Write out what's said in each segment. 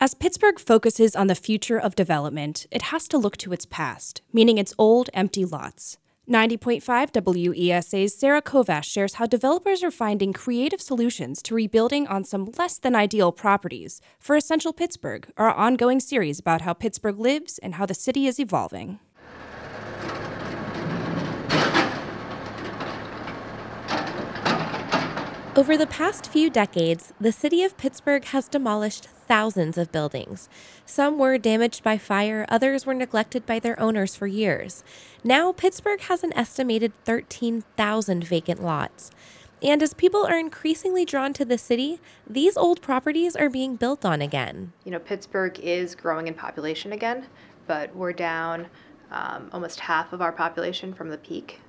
As Pittsburgh focuses on the future of development, it has to look to its past, meaning its old, empty lots. 90.5 WESA's Sarah Kovash shares how developers are finding creative solutions to rebuilding on some less than ideal properties for Essential Pittsburgh, our ongoing series about how Pittsburgh lives and how the city is evolving. Over the past few decades, the city of Pittsburgh has demolished thousands of buildings. Some were damaged by fire, others were neglected by their owners for years. Now, Pittsburgh has an estimated 13,000 vacant lots. And as people are increasingly drawn to the city, these old properties are being built on again. You know, Pittsburgh is growing in population again, but we're down um, almost half of our population from the peak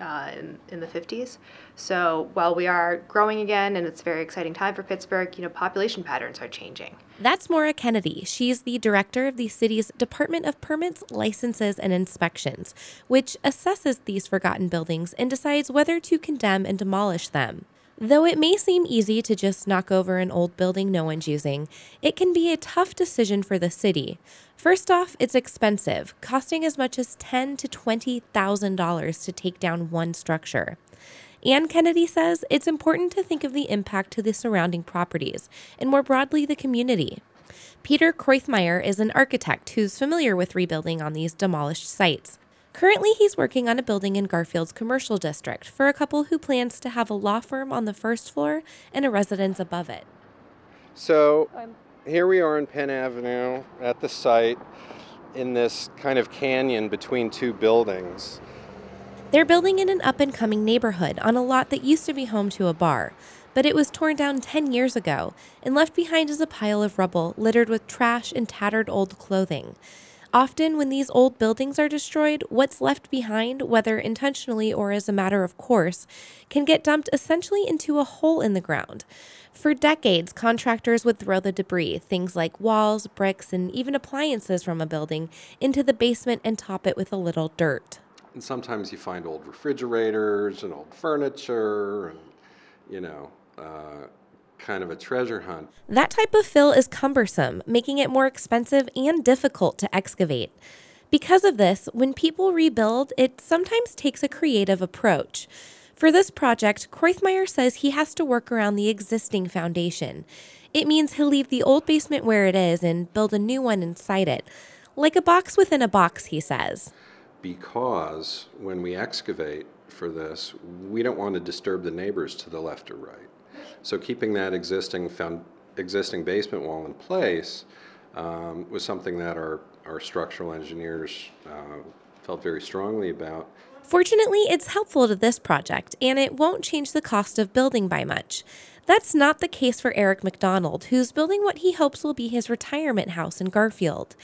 uh, in, in the 50s. So while we are growing again and it's a very exciting time for Pittsburgh, you know, population patterns are changing. That's Maura Kennedy. She's the director of the city's Department of Permits, Licenses, and Inspections, which assesses these forgotten buildings and decides whether to condemn and demolish them. Though it may seem easy to just knock over an old building no one's using, it can be a tough decision for the city. First off, it's expensive, costing as much as ten to twenty thousand dollars to take down one structure. Ann Kennedy says it's important to think of the impact to the surrounding properties and more broadly the community. Peter Kreuthmeyer is an architect who's familiar with rebuilding on these demolished sites. Currently, he's working on a building in Garfield's commercial district for a couple who plans to have a law firm on the first floor and a residence above it. So here we are in Penn Avenue at the site in this kind of canyon between two buildings. They're building in an up and coming neighborhood on a lot that used to be home to a bar, but it was torn down 10 years ago and left behind as a pile of rubble littered with trash and tattered old clothing. Often, when these old buildings are destroyed, what's left behind, whether intentionally or as a matter of course, can get dumped essentially into a hole in the ground. For decades, contractors would throw the debris, things like walls, bricks, and even appliances from a building, into the basement and top it with a little dirt. And sometimes you find old refrigerators and old furniture and, you know, uh, kind of a treasure hunt. That type of fill is cumbersome, making it more expensive and difficult to excavate. Because of this, when people rebuild, it sometimes takes a creative approach. For this project, Kreuthmeyer says he has to work around the existing foundation. It means he'll leave the old basement where it is and build a new one inside it. Like a box within a box, he says. Because when we excavate for this, we don't want to disturb the neighbors to the left or right. So keeping that existing found, existing basement wall in place um, was something that our, our structural engineers uh, felt very strongly about. Fortunately, it's helpful to this project, and it won't change the cost of building by much. That's not the case for Eric McDonald, who's building what he hopes will be his retirement house in Garfield.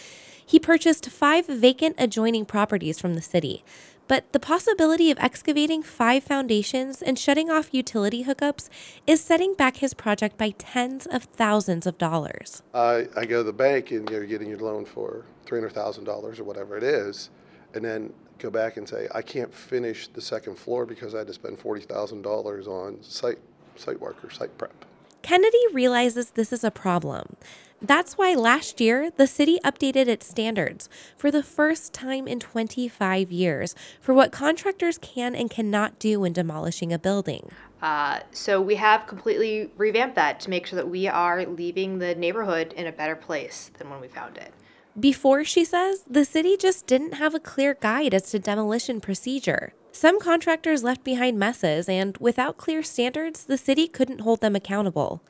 He purchased five vacant adjoining properties from the city. But the possibility of excavating five foundations and shutting off utility hookups is setting back his project by tens of thousands of dollars. I, I go to the bank and you're getting your loan for $300,000 or whatever it is, and then go back and say, I can't finish the second floor because I had to spend $40,000 on site, site work or site prep. Kennedy realizes this is a problem. That's why last year, the city updated its standards for the first time in 25 years for what contractors can and cannot do when demolishing a building. Uh, so we have completely revamped that to make sure that we are leaving the neighborhood in a better place than when we found it. Before, she says, the city just didn't have a clear guide as to demolition procedure. Some contractors left behind messes, and without clear standards, the city couldn't hold them accountable.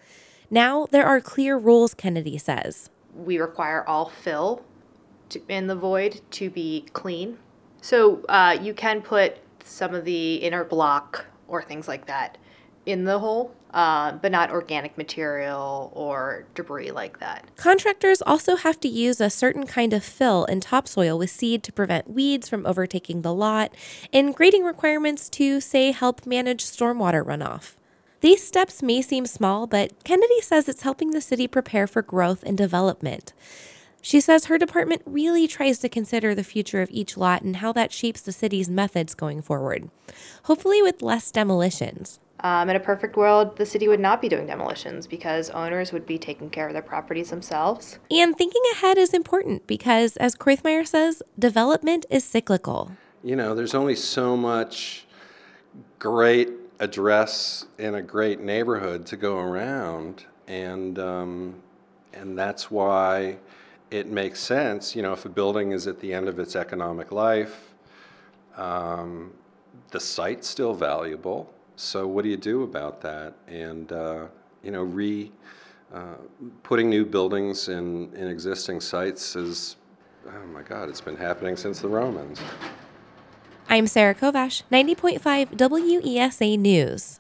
Now there are clear rules, Kennedy says. We require all fill to, in the void to be clean. So uh, you can put some of the inner block or things like that in the hole, uh, but not organic material or debris like that. Contractors also have to use a certain kind of fill in topsoil with seed to prevent weeds from overtaking the lot, and grading requirements to, say, help manage stormwater runoff. These steps may seem small, but Kennedy says it's helping the city prepare for growth and development. She says her department really tries to consider the future of each lot and how that shapes the city's methods going forward, hopefully with less demolitions. Um, in a perfect world, the city would not be doing demolitions because owners would be taking care of their properties themselves. And thinking ahead is important because, as Kreuthmeyer says, development is cyclical. You know, there's only so much great address in a great neighborhood to go around, and um, and that's why it makes sense. You know, if a building is at the end of its economic life, um, the site's still valuable. So what do you do about that? And uh, you know, re uh, putting new buildings in in existing sites is, oh my God, it's been happening since the Romans. I'm Sarah Kovash, 90.5 WESA News.